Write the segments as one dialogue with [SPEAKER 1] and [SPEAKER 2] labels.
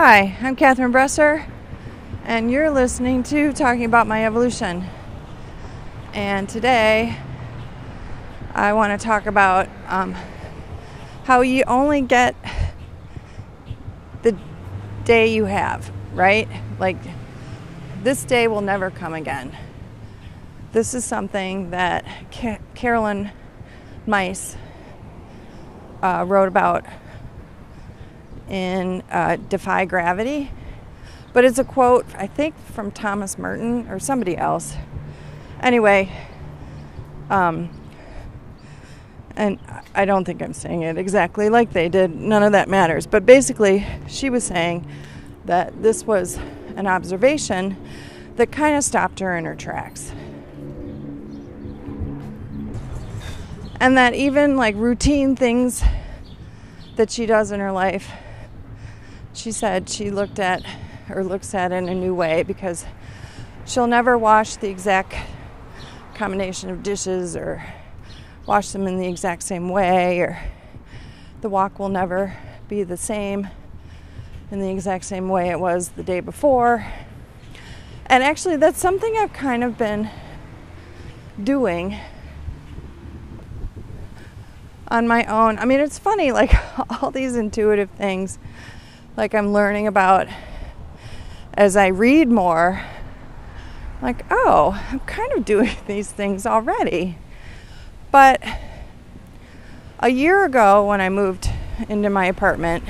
[SPEAKER 1] Hi, I'm Catherine Bresser, and you're listening to Talking About My Evolution. And today, I want to talk about um, how you only get the day you have, right? Like, this day will never come again. This is something that Ca- Caroline Myss uh, wrote about in uh, Defy Gravity. But it's a quote, I think, from Thomas Merton or somebody else. Anyway, um, and I don't think I'm saying it exactly like they did, none of that matters. But basically, she was saying that this was an observation that kind of stopped her in her tracks. And that even like routine things that she does in her life, she said she looked at or looks at in a new way because she'll never wash the exact combination of dishes or wash them in the exact same way or the walk will never be the same in the exact same way it was the day before. And actually, that's something I've kind of been doing on my own. I mean, it's funny, like all these intuitive things, like I'm learning about as I read more. Like, oh, I'm kind of doing these things already. But a year ago, when I moved into my apartment,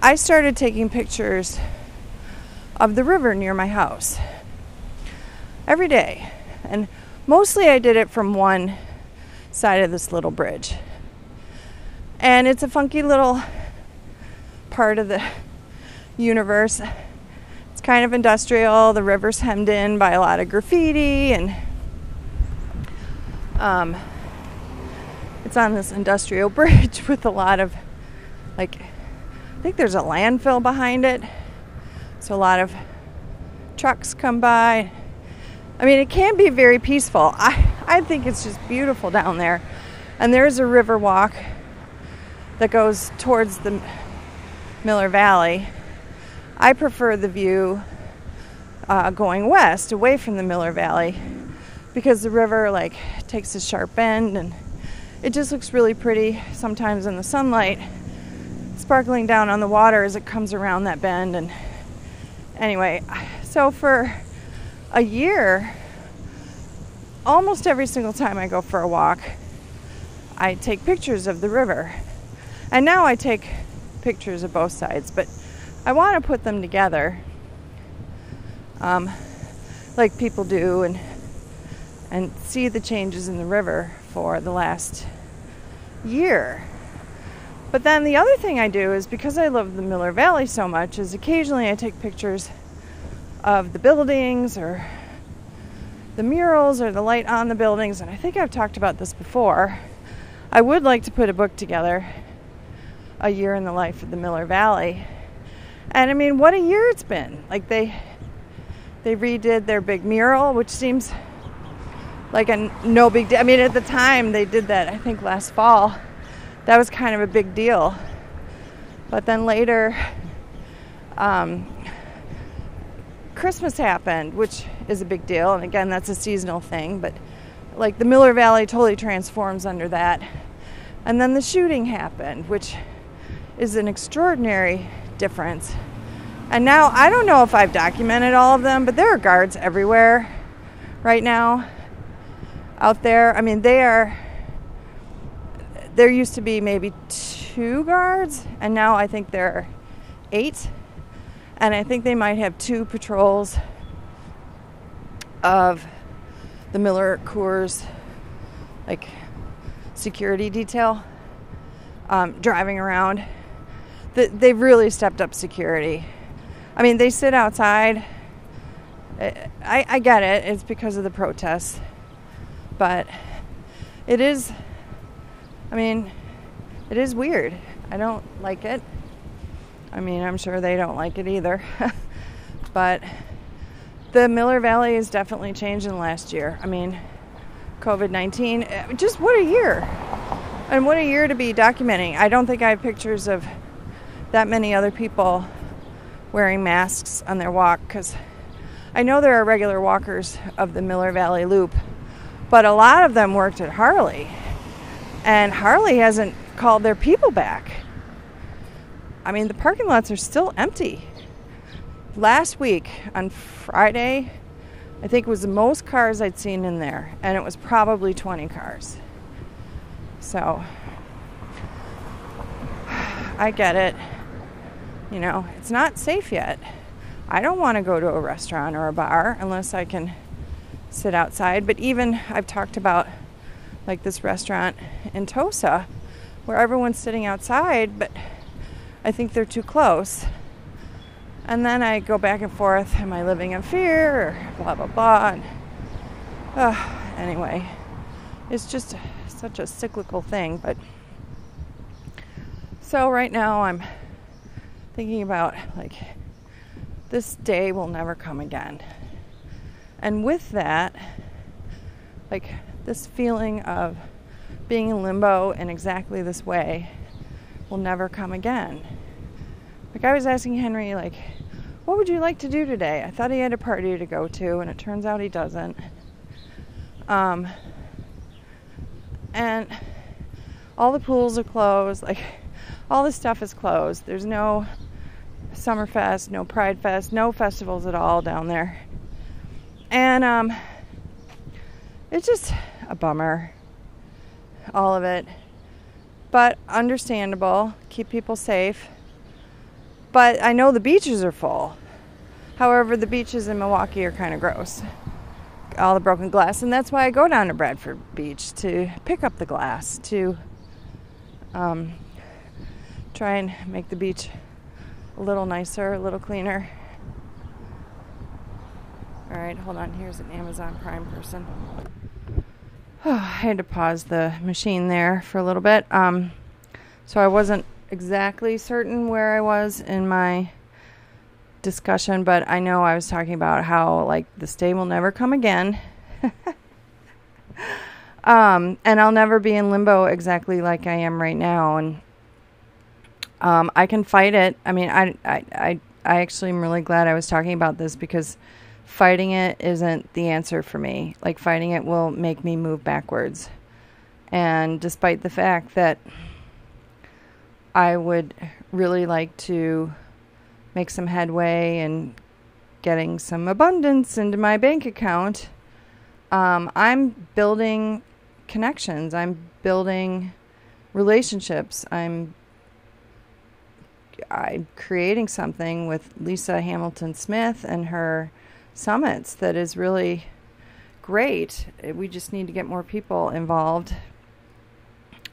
[SPEAKER 1] I started taking pictures of the river near my house every day. And mostly I did it from one side of this little bridge. And it's a funky little part of the universe. It's kind of industrial. The river's hemmed in by a lot of graffiti, and um, it's on this industrial bridge with a lot of, like, I think there's a landfill behind it. So a lot of trucks come by. I mean, it can be very peaceful. I, I think it's just beautiful down there. And there's a river walk that goes towards the Miller Valley. I prefer the view uh, going west, away from the Miller Valley, because the river like takes a sharp bend and it just looks really pretty sometimes in the sunlight, sparkling down on the water as it comes around that bend. And anyway, so for a year, almost every single time I go for a walk, I take pictures of the river. And now I take pictures of both sides, but I want to put them together um, like people do and and see the changes in the river for the last year. But then the other thing I do is because I love the Miller Valley so much is occasionally I take pictures of the buildings or the murals or the light on the buildings and I think I've talked about this before. I would like to put a book together a year in the life of the Miller Valley. And I mean, what a year it's been. Like they they redid their big mural, which seems like a no big deal. I mean, at the time they did that, I think last fall. That was kind of a big deal. But then later, um, Christmas happened, which is a big deal. And again, that's a seasonal thing. But like the Miller Valley totally transforms under that. And then the shooting happened, which is an extraordinary difference. And now I don't know if I've documented all of them, but there are guards everywhere right now out there. I mean, they are. There used to be maybe two guards, and now I think there are eight. And I think they might have two patrols of the Miller Coors, like security detail, um, driving around they've really stepped up security. I mean, they sit outside. I, I get it, it's because of the protests. But it is, I mean, it is weird. I don't like it. I mean, I'm sure they don't like it either. but the Miller Valley has definitely changed in the last year. I mean, COVID 19, eh, just what a year. And what a year to be documenting. I don't think I have pictures of that many other people wearing masks on their walk because I know there are regular walkers of the Miller Valley Loop, but a lot of them worked at Harley. And Harley hasn't called their people back. I mean, the parking lots are still empty. Last week on Friday, I think it was the most cars I'd seen in there, and it was probably 20 cars. So, I get it. You know, it's not safe yet. I don't want to go to a restaurant or a bar unless I can sit outside. But even I've talked about like this restaurant in Tosa where everyone's sitting outside, but I think they're too close. And then I go back and forth am I living in fear or blah, blah, blah. And, uh, anyway, it's just such a cyclical thing. But so right now I'm thinking about like this day will never come again. And with that, like this feeling of being in limbo in exactly this way will never come again. Like I was asking Henry, like, what would you like to do today? I thought he had a party to go to, and it turns out he doesn't. Um, and all the pools are closed. Like, all this stuff is closed. There's no Summerfest, no Pride Fest, no festivals at all down there. And um, it's just a bummer, all of it. But understandable, keep people safe. But I know the beaches are full. However, the beaches in Milwaukee are kind of gross. All the broken glass. And that's why I go down to Bradford Beach to pick up the glass, to um, try and make the beach a little nicer, a little cleaner. All right, hold on. Here's an Amazon Prime person. Oh, I had to pause the machine there for a little bit. Um, so I wasn't exactly certain where I was in my discussion, but I know I was talking about how like this day will never come again. um, and I'll never be in limbo exactly like I am right now. And um, I can fight it. I mean, I, I, I, I actually am really glad I was talking about this because fighting it isn't the answer for me. Like, fighting it will make me move backwards. And despite the fact that I would really like to make some headway and getting some abundance into my bank account, um, I'm building connections. I'm building relationships. I'm I'm creating something with Lisa Hamilton Smith and her summits that is really great. We just need to get more people involved.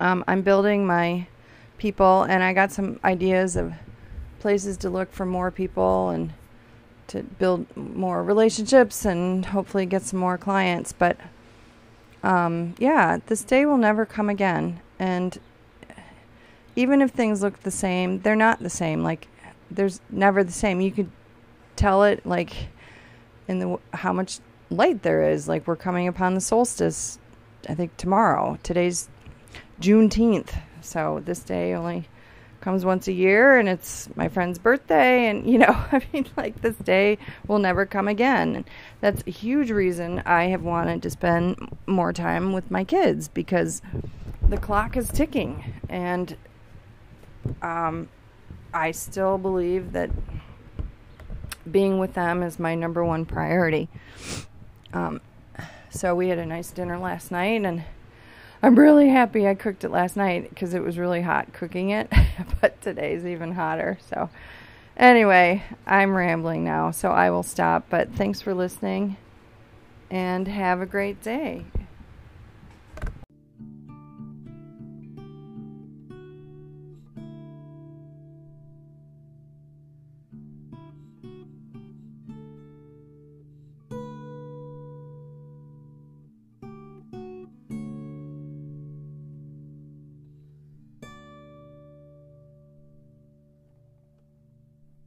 [SPEAKER 1] Um, I'm building my people, and I got some ideas of places to look for more people and to build more relationships and hopefully get some more clients. But um, yeah, this day will never come again. And even if things look the same, they're not the same. Like there's never the same. You could tell it like in the how much light there is. Like we're coming upon the solstice. I think tomorrow. Today's Juneteenth, so this day only comes once a year, and it's my friend's birthday. And you know, I mean, like this day will never come again. That's a huge reason I have wanted to spend more time with my kids because the clock is ticking, and um, I still believe that being with them is my number one priority. Um, so we had a nice dinner last night, and I'm really happy I cooked it last night because it was really hot cooking it, but today's even hotter. So, anyway, I'm rambling now, so I will stop. But thanks for listening, and have a great day.